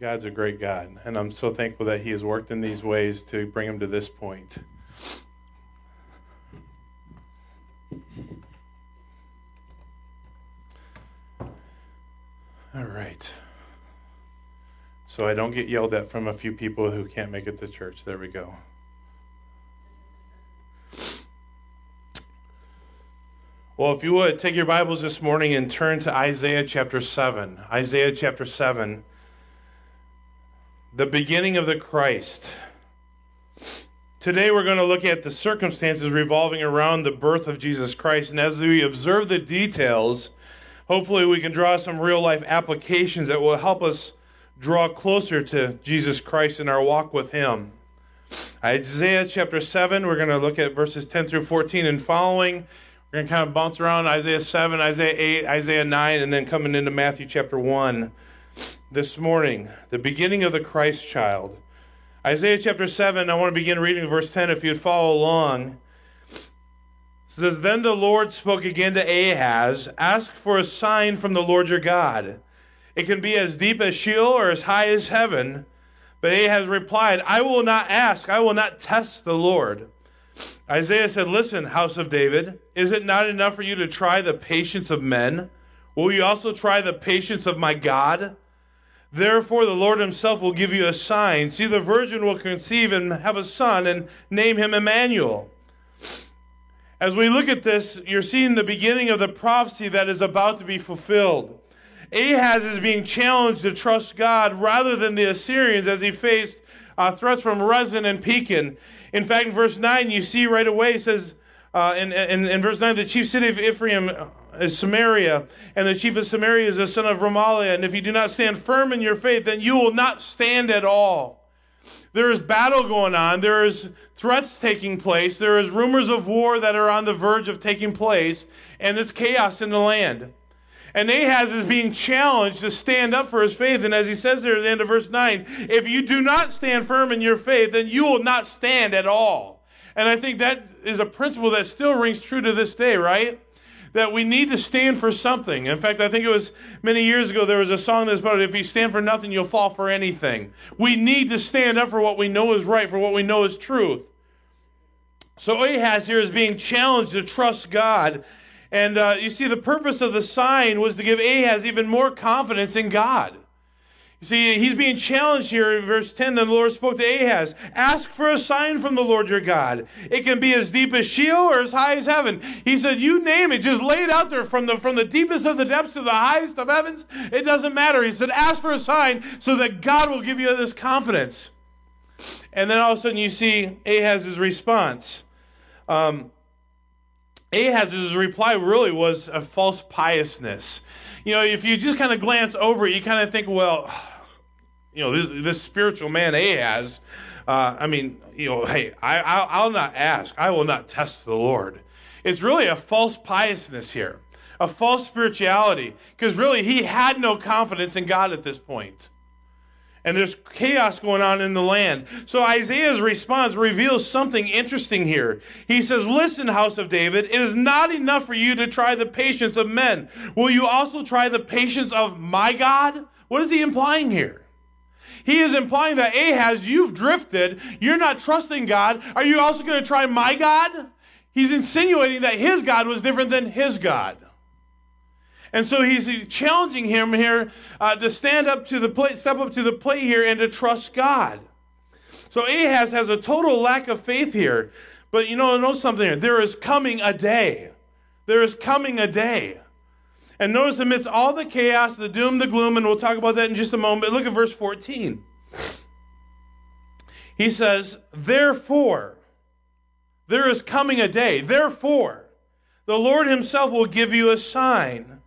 God's a great God, and I'm so thankful that He has worked in these ways to bring him to this point. All right. So I don't get yelled at from a few people who can't make it to church. There we go. Well, if you would, take your Bibles this morning and turn to Isaiah chapter 7. Isaiah chapter 7 the beginning of the Christ. Today we're going to look at the circumstances revolving around the birth of Jesus Christ. And as we observe the details, hopefully we can draw some real life applications that will help us draw closer to Jesus Christ in our walk with Him. Isaiah chapter 7, we're going to look at verses 10 through 14 and following. We're going to kind of bounce around Isaiah 7, Isaiah 8, Isaiah 9, and then coming into Matthew chapter 1 this morning, the beginning of the Christ child. Isaiah chapter 7, I want to begin reading verse 10 if you'd follow along. It says, Then the Lord spoke again to Ahaz, Ask for a sign from the Lord your God. It can be as deep as Sheol or as high as heaven. But Ahaz replied, I will not ask, I will not test the Lord. Isaiah said, Listen, house of David, is it not enough for you to try the patience of men? Will you also try the patience of my God? Therefore, the Lord himself will give you a sign. See, the virgin will conceive and have a son and name him Emmanuel. As we look at this, you're seeing the beginning of the prophecy that is about to be fulfilled. Ahaz is being challenged to trust God rather than the Assyrians as he faced uh, threats from Rezin and Pekah. In fact, in verse 9, you see right away, it says, uh, in, in, in verse 9, the chief city of Ephraim is Samaria, and the chief of Samaria is the son of Remaliah. And if you do not stand firm in your faith, then you will not stand at all. There is battle going on. There is threats taking place. There is rumors of war that are on the verge of taking place, and it's chaos in the land. And Ahaz is being challenged to stand up for his faith. And as he says there at the end of verse 9, if you do not stand firm in your faith, then you will not stand at all. And I think that is a principle that still rings true to this day, right? That we need to stand for something. In fact, I think it was many years ago there was a song that's about if you stand for nothing, you'll fall for anything. We need to stand up for what we know is right, for what we know is truth. So Ahaz here is being challenged to trust God. And uh, you see, the purpose of the sign was to give Ahaz even more confidence in God. You see, he's being challenged here in verse 10. Then the Lord spoke to Ahaz Ask for a sign from the Lord your God. It can be as deep as Sheol or as high as heaven. He said, You name it. Just lay it out there from the, from the deepest of the depths to the highest of heavens. It doesn't matter. He said, Ask for a sign so that God will give you this confidence. And then all of a sudden you see Ahaz's response. Um, Ahaz's reply really was a false piousness. You know, if you just kind of glance over it, you kind of think, well, you know, this, this spiritual man Ahaz, uh, I mean, you know, hey, I, I'll, I'll not ask. I will not test the Lord. It's really a false piousness here, a false spirituality, because really he had no confidence in God at this point. And there's chaos going on in the land. So Isaiah's response reveals something interesting here. He says, Listen, house of David, it is not enough for you to try the patience of men. Will you also try the patience of my God? What is he implying here? He is implying that Ahaz, you've drifted. You're not trusting God. Are you also going to try my God? He's insinuating that his God was different than his God. And so he's challenging him here uh, to stand up to the plate, step up to the plate here, and to trust God. So Ahaz has a total lack of faith here. But you know, know something here. There is coming a day. There is coming a day. And notice amidst all the chaos, the doom, the gloom, and we'll talk about that in just a moment. But look at verse 14. He says, Therefore, there is coming a day. Therefore, the Lord Himself will give you a sign.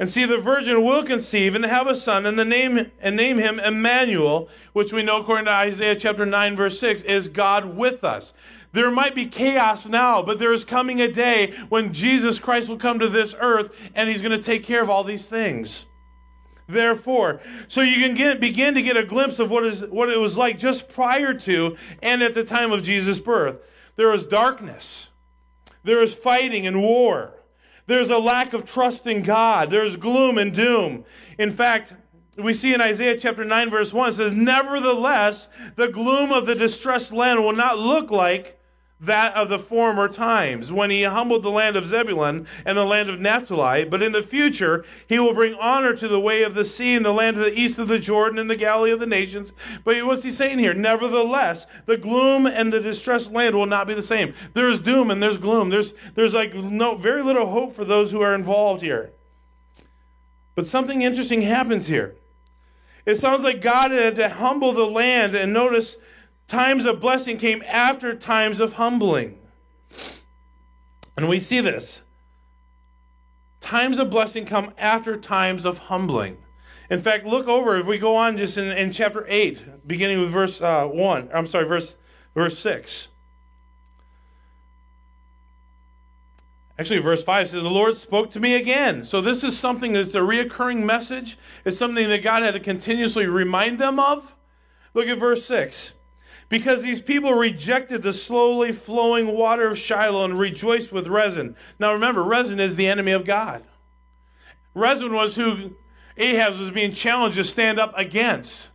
And see, the virgin will conceive and have a son, and the name and name him Emmanuel, which we know according to Isaiah chapter 9, verse 6, is God with us. There might be chaos now, but there is coming a day when Jesus Christ will come to this earth and he's going to take care of all these things. Therefore, so you can get, begin to get a glimpse of what, is, what it was like just prior to and at the time of Jesus' birth. There was darkness, there is fighting and war, there's a lack of trust in God, there's gloom and doom. In fact, we see in Isaiah chapter 9, verse 1, it says, Nevertheless, the gloom of the distressed land will not look like that of the former times, when he humbled the land of Zebulun and the land of Naphtali. But in the future, he will bring honor to the way of the sea and the land of the east of the Jordan and the Galilee of the nations. But what's he saying here? Nevertheless, the gloom and the distressed land will not be the same. There's doom and there's gloom. There's, there's like no, very little hope for those who are involved here. But something interesting happens here. It sounds like God had to humble the land, and notice times of blessing came after times of humbling. And we see this. Times of blessing come after times of humbling. In fact, look over if we go on just in, in chapter 8, beginning with verse uh, 1. I'm sorry, verse, verse 6. Actually, verse 5 says, The Lord spoke to me again. So, this is something that's a reoccurring message. It's something that God had to continuously remind them of. Look at verse 6. Because these people rejected the slowly flowing water of Shiloh and rejoiced with Rezin. Now, remember, Rezin is the enemy of God. Rezin was who Ahaz was being challenged to stand up against.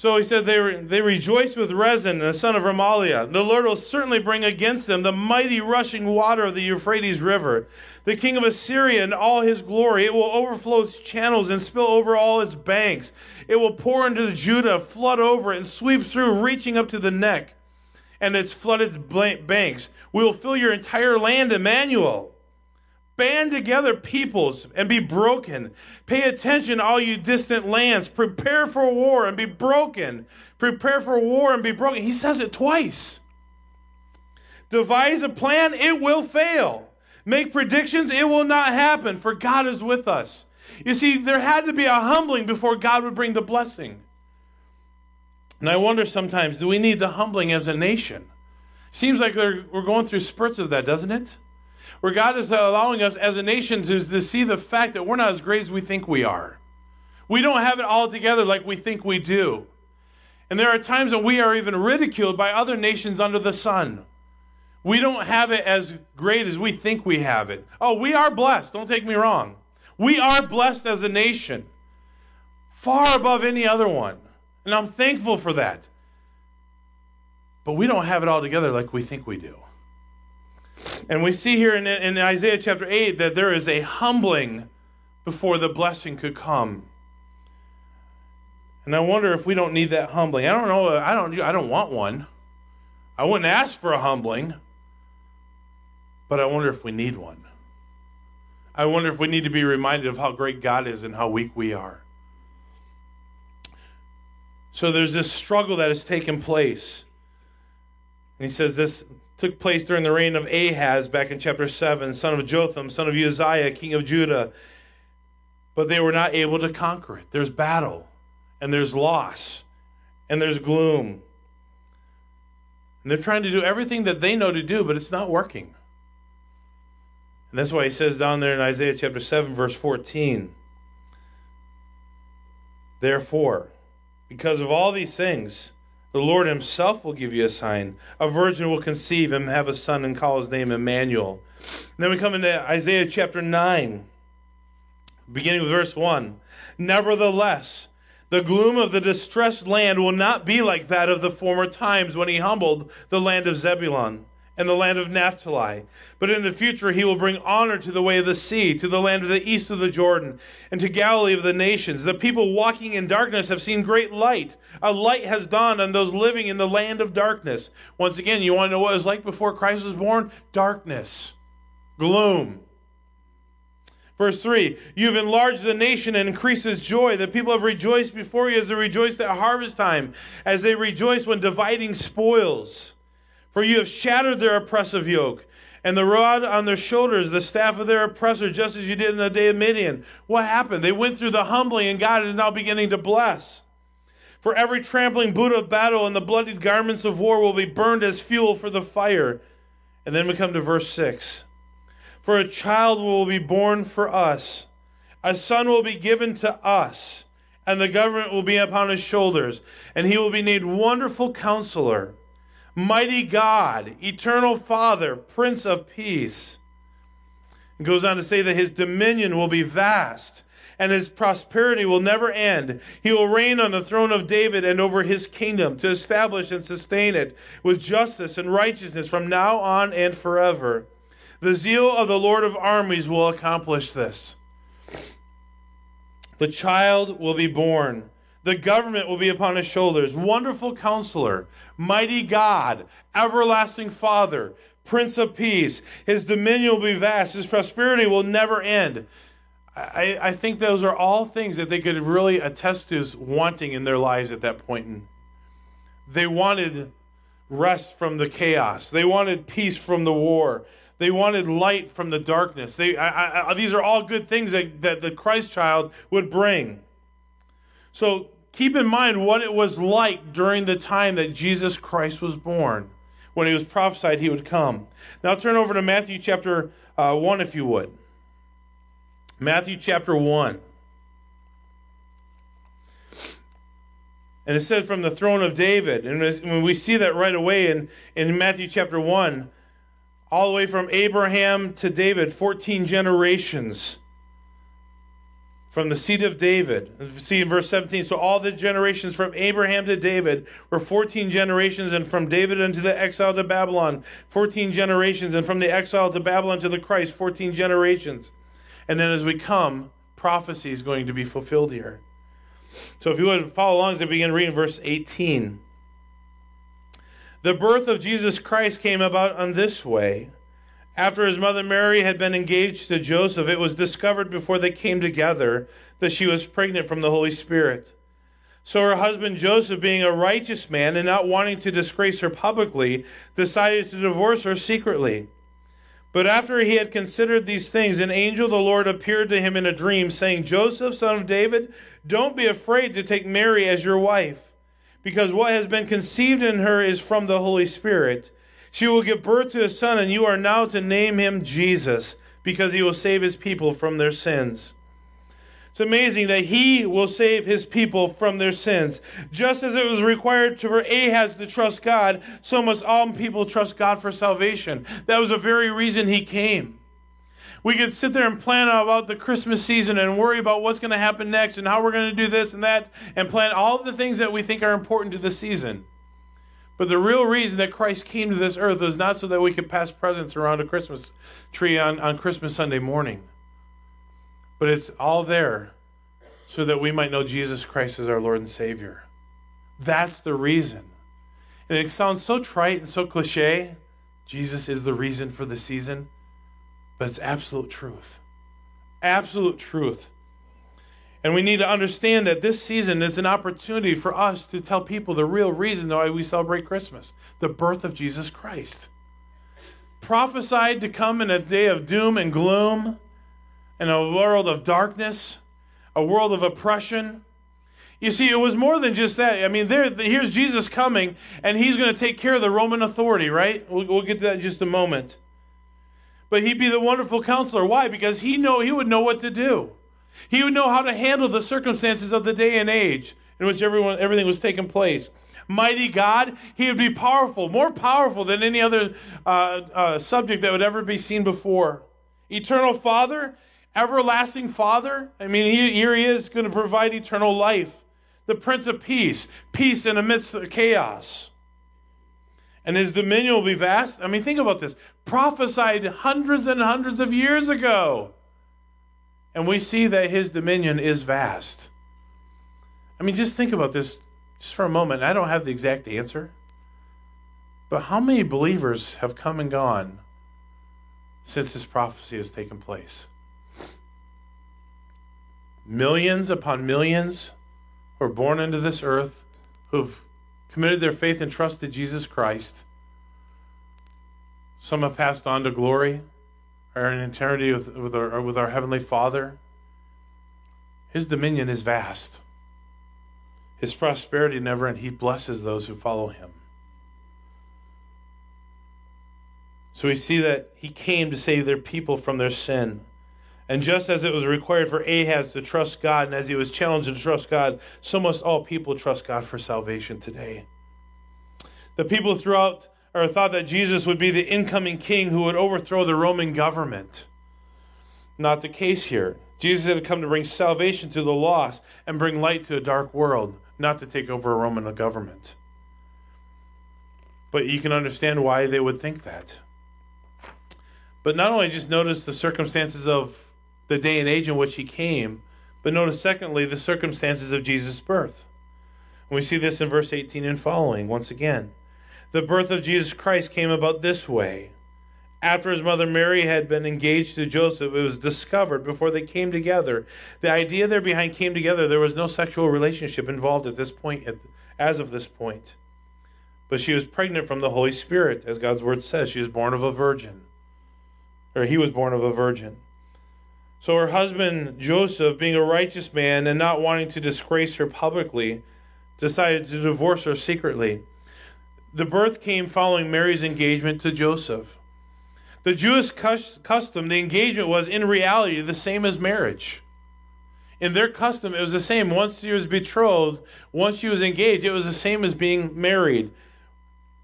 So he said, they, re- they rejoiced with Rezin, the son of Remaliah. The Lord will certainly bring against them the mighty rushing water of the Euphrates River. The king of Assyria and all his glory. It will overflow its channels and spill over all its banks. It will pour into the Judah, flood over it, and sweep through, reaching up to the neck and its flooded banks. We will fill your entire land, Emmanuel. Band together, peoples, and be broken. Pay attention, all you distant lands. Prepare for war and be broken. Prepare for war and be broken. He says it twice. Devise a plan, it will fail. Make predictions, it will not happen, for God is with us. You see, there had to be a humbling before God would bring the blessing. And I wonder sometimes, do we need the humbling as a nation? Seems like we're going through spurts of that, doesn't it? Where God is allowing us as a nation to, to see the fact that we're not as great as we think we are. We don't have it all together like we think we do. And there are times when we are even ridiculed by other nations under the sun. We don't have it as great as we think we have it. Oh, we are blessed, don't take me wrong. We are blessed as a nation, far above any other one. And I'm thankful for that. But we don't have it all together like we think we do. And we see here in, in Isaiah chapter 8 that there is a humbling before the blessing could come. And I wonder if we don't need that humbling. I don't know. I don't. I don't want one. I wouldn't ask for a humbling. But I wonder if we need one. I wonder if we need to be reminded of how great God is and how weak we are. So there's this struggle that has taken place. And he says this took place during the reign of Ahaz back in chapter 7, son of Jotham, son of Uzziah, king of Judah. But they were not able to conquer it. There's battle, and there's loss, and there's gloom. And they're trying to do everything that they know to do, but it's not working. And that's why he says down there in Isaiah chapter 7, verse 14 Therefore, because of all these things, the Lord himself will give you a sign. A virgin will conceive and have a son and call his name Emmanuel. And then we come into Isaiah chapter 9, beginning with verse 1. Nevertheless, the gloom of the distressed land will not be like that of the former times when he humbled the land of Zebulun and the land of Naphtali. But in the future he will bring honor to the way of the sea, to the land of the east of the Jordan, and to Galilee of the nations. The people walking in darkness have seen great light. A light has dawned on those living in the land of darkness. Once again, you want to know what it was like before Christ was born? Darkness, gloom. Verse 3 You've enlarged the nation and increased its joy. The people have rejoiced before you as they rejoiced at harvest time, as they rejoice when dividing spoils. For you have shattered their oppressive yoke, and the rod on their shoulders, the staff of their oppressor, just as you did in the day of Midian. What happened? They went through the humbling, and God is now beginning to bless. For every trampling boot of battle and the bloodied garments of war will be burned as fuel for the fire. And then we come to verse 6. For a child will be born for us, a son will be given to us, and the government will be upon his shoulders, and he will be named Wonderful Counselor Mighty God, Eternal Father, Prince of Peace. It goes on to say that his dominion will be vast and his prosperity will never end. He will reign on the throne of David and over his kingdom to establish and sustain it with justice and righteousness from now on and forever. The zeal of the Lord of armies will accomplish this. The child will be born. The government will be upon his shoulders. Wonderful counselor, mighty God, everlasting Father, Prince of Peace. His dominion will be vast. His prosperity will never end. I, I think those are all things that they could really attest to wanting in their lives at that point. They wanted rest from the chaos. They wanted peace from the war. They wanted light from the darkness. They, I, I, these are all good things that, that the Christ child would bring. So keep in mind what it was like during the time that Jesus Christ was born, when he was prophesied he would come. Now turn over to Matthew chapter uh, 1, if you would. Matthew chapter 1. And it says from the throne of David. And when we see that right away in, in Matthew chapter 1, all the way from Abraham to David, 14 generations from the seed of David. See in verse 17. So all the generations from Abraham to David were 14 generations, and from David unto the exile to Babylon, 14 generations, and from the exile to Babylon to the Christ, 14 generations. And then as we come, prophecy is going to be fulfilled here. So if you would follow along as I begin reading verse 18. The birth of Jesus Christ came about on this way. After his mother Mary had been engaged to Joseph, it was discovered before they came together that she was pregnant from the Holy Spirit. So her husband Joseph, being a righteous man and not wanting to disgrace her publicly, decided to divorce her secretly. But after he had considered these things, an angel of the Lord appeared to him in a dream, saying, Joseph, son of David, don't be afraid to take Mary as your wife, because what has been conceived in her is from the Holy Spirit. She will give birth to a son, and you are now to name him Jesus, because he will save his people from their sins. It's amazing that he will save his people from their sins. Just as it was required for Ahaz to trust God, so must all people trust God for salvation. That was the very reason he came. We could sit there and plan about the Christmas season and worry about what's going to happen next and how we're going to do this and that and plan all the things that we think are important to the season. But the real reason that Christ came to this earth was not so that we could pass presents around a Christmas tree on, on Christmas Sunday morning. But it's all there so that we might know Jesus Christ as our Lord and Savior. That's the reason. And it sounds so trite and so cliche. Jesus is the reason for the season. But it's absolute truth. Absolute truth. And we need to understand that this season is an opportunity for us to tell people the real reason why we celebrate Christmas the birth of Jesus Christ. Prophesied to come in a day of doom and gloom in a world of darkness, a world of oppression. You see, it was more than just that. I mean, there, here's Jesus coming, and he's going to take care of the Roman authority, right? We'll, we'll get to that in just a moment. But he'd be the wonderful counselor. Why? Because he know he would know what to do. He would know how to handle the circumstances of the day and age in which everyone everything was taking place. Mighty God, he would be powerful, more powerful than any other uh, uh, subject that would ever be seen before. Eternal Father, everlasting Father. I mean, he, here he is going to provide eternal life. The Prince of Peace, peace in the midst of chaos. And his dominion will be vast. I mean, think about this. Prophesied hundreds and hundreds of years ago. And we see that his dominion is vast. I mean, just think about this just for a moment. I don't have the exact answer. But how many believers have come and gone since this prophecy has taken place? millions upon millions who are born into this earth who've committed their faith and trust to Jesus Christ. Some have passed on to glory, are in eternity with, with, our, with our Heavenly Father. His dominion is vast. His prosperity never ends. He blesses those who follow him. So we see that he came to save their people from their sin. And just as it was required for Ahaz to trust God, and as he was challenged to trust God, so must all people trust God for salvation today. The people throughout or thought that Jesus would be the incoming king who would overthrow the Roman government. Not the case here. Jesus had come to bring salvation to the lost and bring light to a dark world, not to take over a Roman government. But you can understand why they would think that. But not only just notice the circumstances of the day and age in which he came, but notice, secondly, the circumstances of Jesus' birth. And we see this in verse 18 and following once again. The birth of Jesus Christ came about this way. After his mother Mary had been engaged to Joseph, it was discovered before they came together. The idea there behind came together, there was no sexual relationship involved at this point, as of this point. But she was pregnant from the Holy Spirit, as God's word says. She was born of a virgin. Or he was born of a virgin. So her husband, Joseph, being a righteous man and not wanting to disgrace her publicly, decided to divorce her secretly. The birth came following Mary's engagement to Joseph. The Jewish custom, the engagement was in reality the same as marriage. In their custom, it was the same. Once she was betrothed, once she was engaged, it was the same as being married.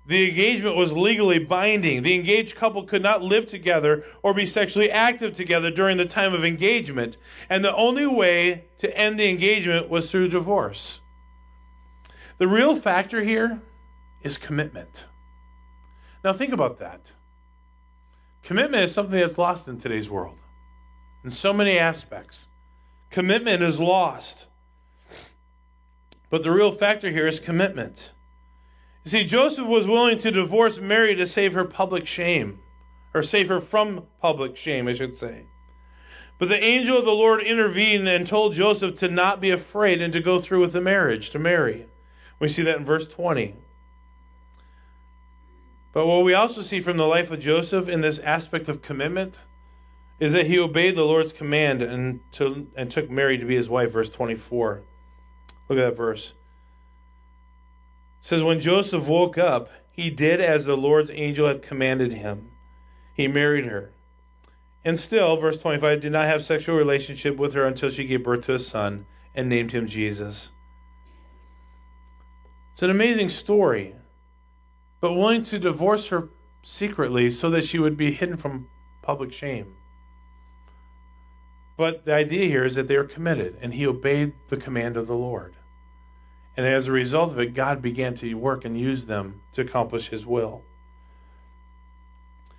The engagement was legally binding. The engaged couple could not live together or be sexually active together during the time of engagement. And the only way to end the engagement was through divorce. The real factor here is commitment. Now, think about that. Commitment is something that's lost in today's world in so many aspects. Commitment is lost. But the real factor here is commitment. You see, Joseph was willing to divorce Mary to save her public shame, or save her from public shame, I should say. But the angel of the Lord intervened and told Joseph to not be afraid and to go through with the marriage to Mary. We see that in verse 20. But what we also see from the life of Joseph in this aspect of commitment is that he obeyed the Lord's command and, to, and took Mary to be his wife, verse 24. Look at that verse says when Joseph woke up, he did as the Lord's angel had commanded him. He married her. And still, verse 25, did not have sexual relationship with her until she gave birth to a son and named him Jesus. It's an amazing story, but willing to divorce her secretly so that she would be hidden from public shame. But the idea here is that they were committed, and he obeyed the command of the Lord. And as a result of it, God began to work and use them to accomplish His will.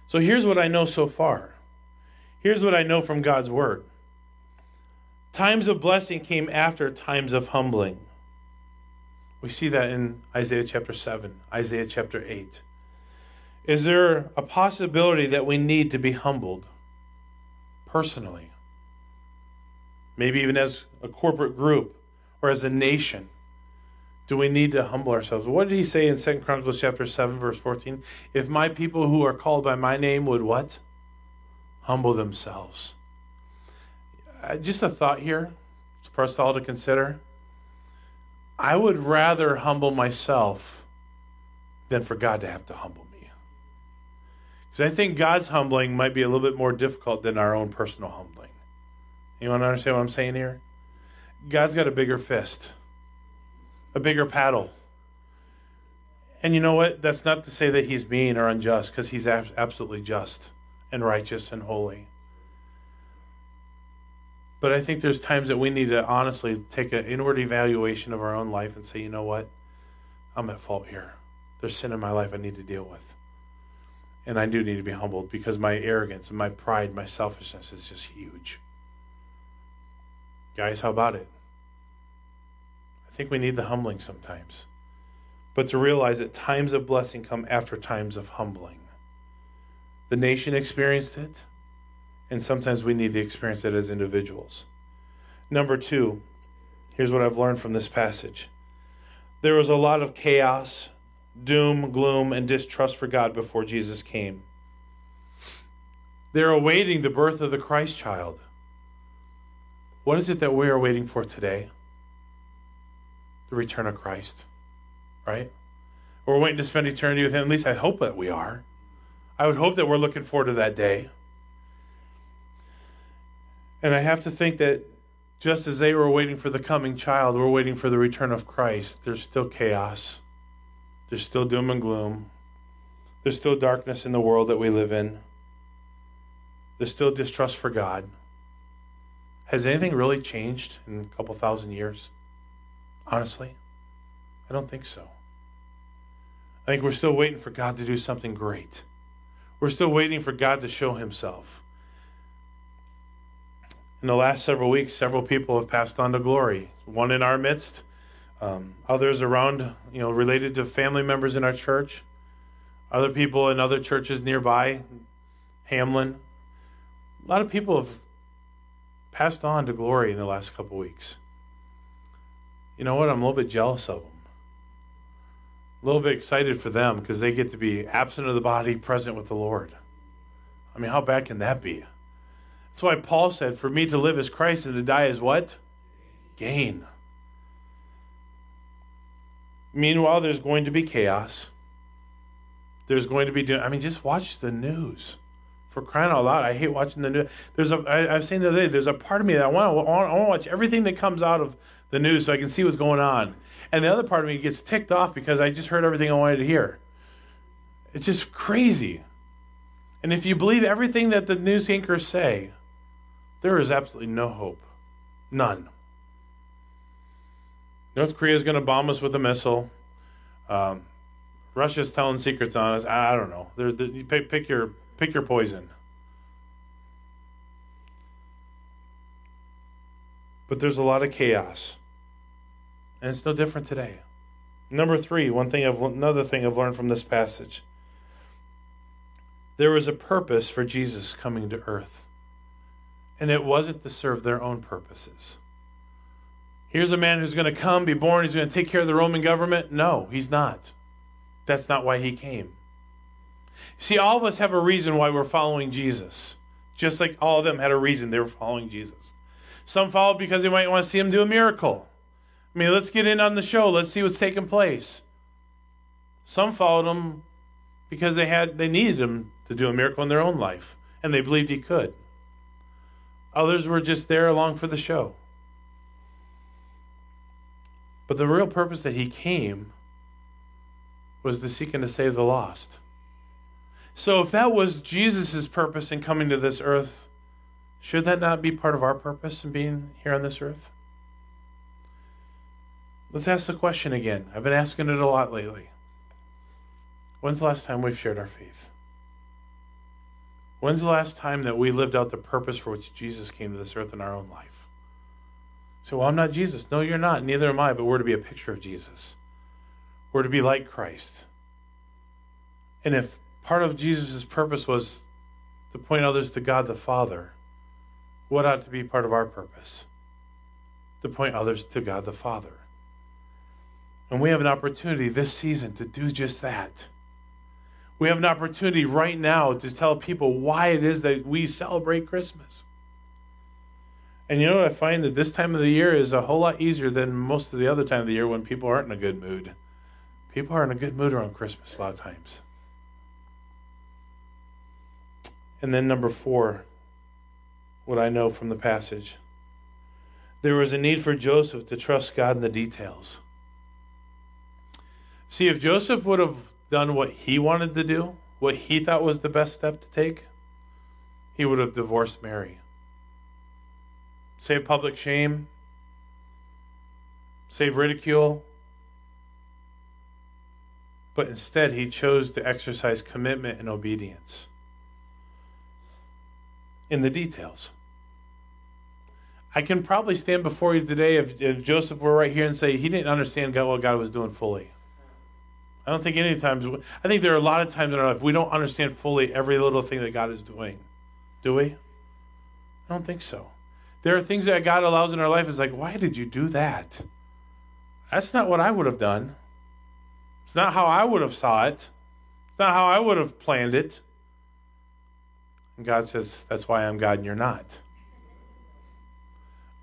So here's what I know so far. Here's what I know from God's Word times of blessing came after times of humbling. We see that in Isaiah chapter 7, Isaiah chapter 8. Is there a possibility that we need to be humbled personally? Maybe even as a corporate group or as a nation? do we need to humble ourselves? What did he say in Second Chronicles chapter 7, verse 14? If my people who are called by my name would what? Humble themselves. Uh, just a thought here for us all to consider. I would rather humble myself than for God to have to humble me. Because I think God's humbling might be a little bit more difficult than our own personal humbling. You want to understand what I'm saying here? God's got a bigger fist a bigger paddle. And you know what? That's not to say that he's mean or unjust, because he's absolutely just and righteous and holy. But I think there's times that we need to honestly take an inward evaluation of our own life and say, you know what? I'm at fault here. There's sin in my life I need to deal with. And I do need to be humbled because my arrogance and my pride, my selfishness is just huge. Guys, how about it? I think we need the humbling sometimes. But to realize that times of blessing come after times of humbling. The nation experienced it, and sometimes we need to experience it as individuals. Number two, here's what I've learned from this passage there was a lot of chaos, doom, gloom, and distrust for God before Jesus came. They're awaiting the birth of the Christ child. What is it that we are waiting for today? the return of Christ, right? We're waiting to spend eternity with Him. At least I hope that we are. I would hope that we're looking forward to that day. And I have to think that just as they were waiting for the coming child, we're waiting for the return of Christ. There's still chaos, there's still doom and gloom, there's still darkness in the world that we live in, there's still distrust for God. Has anything really changed in a couple thousand years? Honestly, I don't think so. I think we're still waiting for God to do something great. We're still waiting for God to show himself. In the last several weeks, several people have passed on to glory. One in our midst, um, others around, you know, related to family members in our church, other people in other churches nearby, Hamlin. A lot of people have passed on to glory in the last couple weeks. You know what? I'm a little bit jealous of them. A little bit excited for them because they get to be absent of the body, present with the Lord. I mean, how bad can that be? That's why Paul said, For me to live is Christ and to die is what? Gain. Meanwhile, there's going to be chaos. There's going to be, I mean, just watch the news. For crying out loud, I hate watching the news. There's a, I, I've seen the other day, there's a part of me that I want, to, I want to watch everything that comes out of the news so I can see what's going on. And the other part of me gets ticked off because I just heard everything I wanted to hear. It's just crazy. And if you believe everything that the news anchors say, there is absolutely no hope. None. North Korea is going to bomb us with a missile. Um, Russia's telling secrets on us. I, don't know. There, you pick, pick your pick your poison. But there's a lot of chaos, and it's no different today. Number three, one thing I've another thing I've learned from this passage. There was a purpose for Jesus coming to earth. And it wasn't to serve their own purposes. Here's a man who's going to come, be born, he's going to take care of the Roman government. No, he's not. That's not why he came. See, all of us have a reason why we're following Jesus, just like all of them had a reason they were following Jesus. Some followed because they might want to see him do a miracle. I mean, let's get in on the show. Let's see what's taking place. Some followed him because they had they needed him to do a miracle in their own life, and they believed he could. Others were just there along for the show. But the real purpose that he came was to seek and to save the lost. So if that was Jesus' purpose in coming to this earth, should that not be part of our purpose in being here on this earth? Let's ask the question again. I've been asking it a lot lately. When's the last time we've shared our faith? When's the last time that we lived out the purpose for which Jesus came to this earth in our own life? So, well, I'm not Jesus. No, you're not. Neither am I, but we're to be a picture of Jesus. We're to be like Christ. And if part of Jesus' purpose was to point others to God the Father, what ought to be part of our purpose? To point others to God the Father. And we have an opportunity this season to do just that. We have an opportunity right now to tell people why it is that we celebrate Christmas. And you know what I find that this time of the year is a whole lot easier than most of the other time of the year when people aren't in a good mood. People are in a good mood around Christmas a lot of times. And then number four, what I know from the passage. There was a need for Joseph to trust God in the details. See, if Joseph would have done what he wanted to do, what he thought was the best step to take, he would have divorced Mary. Save public shame, save ridicule. But instead, he chose to exercise commitment and obedience in the details. I can probably stand before you today if, if Joseph were right here and say he didn't understand God, what God was doing fully. I don't think any times. I think there are a lot of times in our life we don't understand fully every little thing that God is doing. Do we? I don't think so. There are things that God allows in our life. It's like, why did you do that? That's not what I would have done. It's not how I would have saw it. It's not how I would have planned it. And God says, "That's why I'm God and you're not."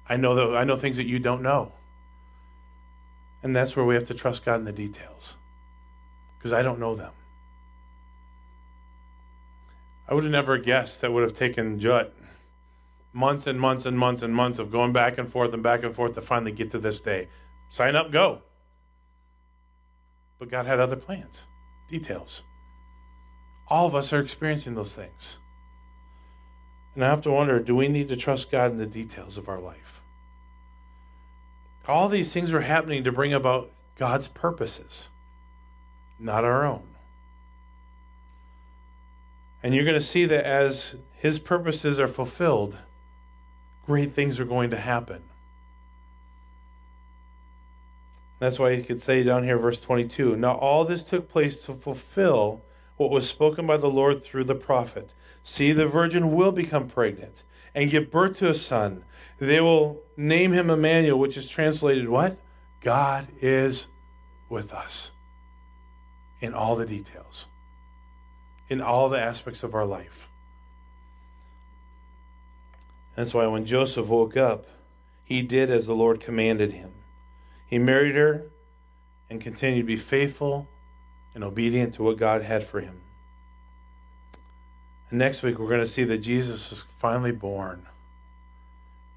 I know that I know things that you don't know. And that's where we have to trust God in the details because I don't know them. I would have never guessed that would have taken Jut months and months and months and months of going back and forth and back and forth to finally get to this day. Sign up, go. But God had other plans, details. All of us are experiencing those things. And I have to wonder do we need to trust God in the details of our life? All these things are happening to bring about God's purposes, not our own. And you're going to see that as His purposes are fulfilled, great things are going to happen. That's why he could say down here, verse 22 Now all this took place to fulfill what was spoken by the Lord through the prophet. See, the virgin will become pregnant and give birth to a son. They will name him Emmanuel, which is translated what? God is with us in all the details, in all the aspects of our life. That's why when Joseph woke up, he did as the Lord commanded him. He married her and continued to be faithful and obedient to what God had for him. And next week, we're going to see that Jesus was finally born,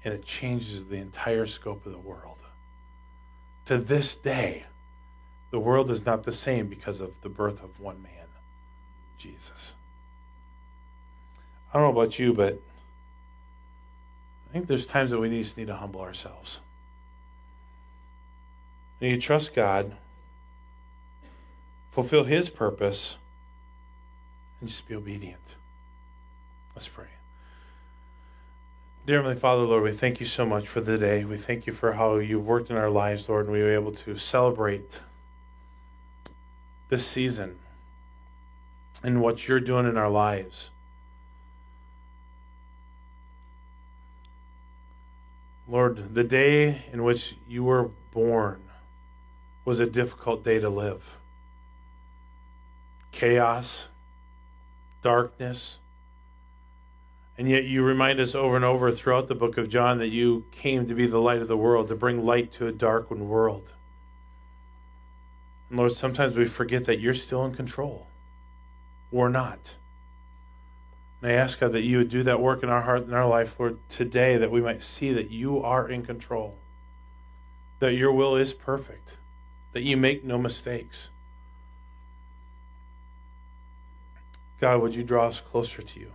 and it changes the entire scope of the world. To this day, the world is not the same because of the birth of one man, Jesus. I don't know about you, but I think there's times that we just need to humble ourselves. And you trust God, fulfill His purpose, and just be obedient. Let's pray. Dear Heavenly Father, Lord, we thank you so much for the day. We thank you for how you've worked in our lives, Lord, and we were able to celebrate this season and what you're doing in our lives. Lord, the day in which you were born was a difficult day to live. Chaos, darkness, and yet you remind us over and over throughout the book of John that you came to be the light of the world, to bring light to a darkened world. Lord, sometimes we forget that you're still in control. We're not. And I ask God that you would do that work in our heart and our life, Lord, today, that we might see that you are in control, that your will is perfect, that you make no mistakes. God, would you draw us closer to you?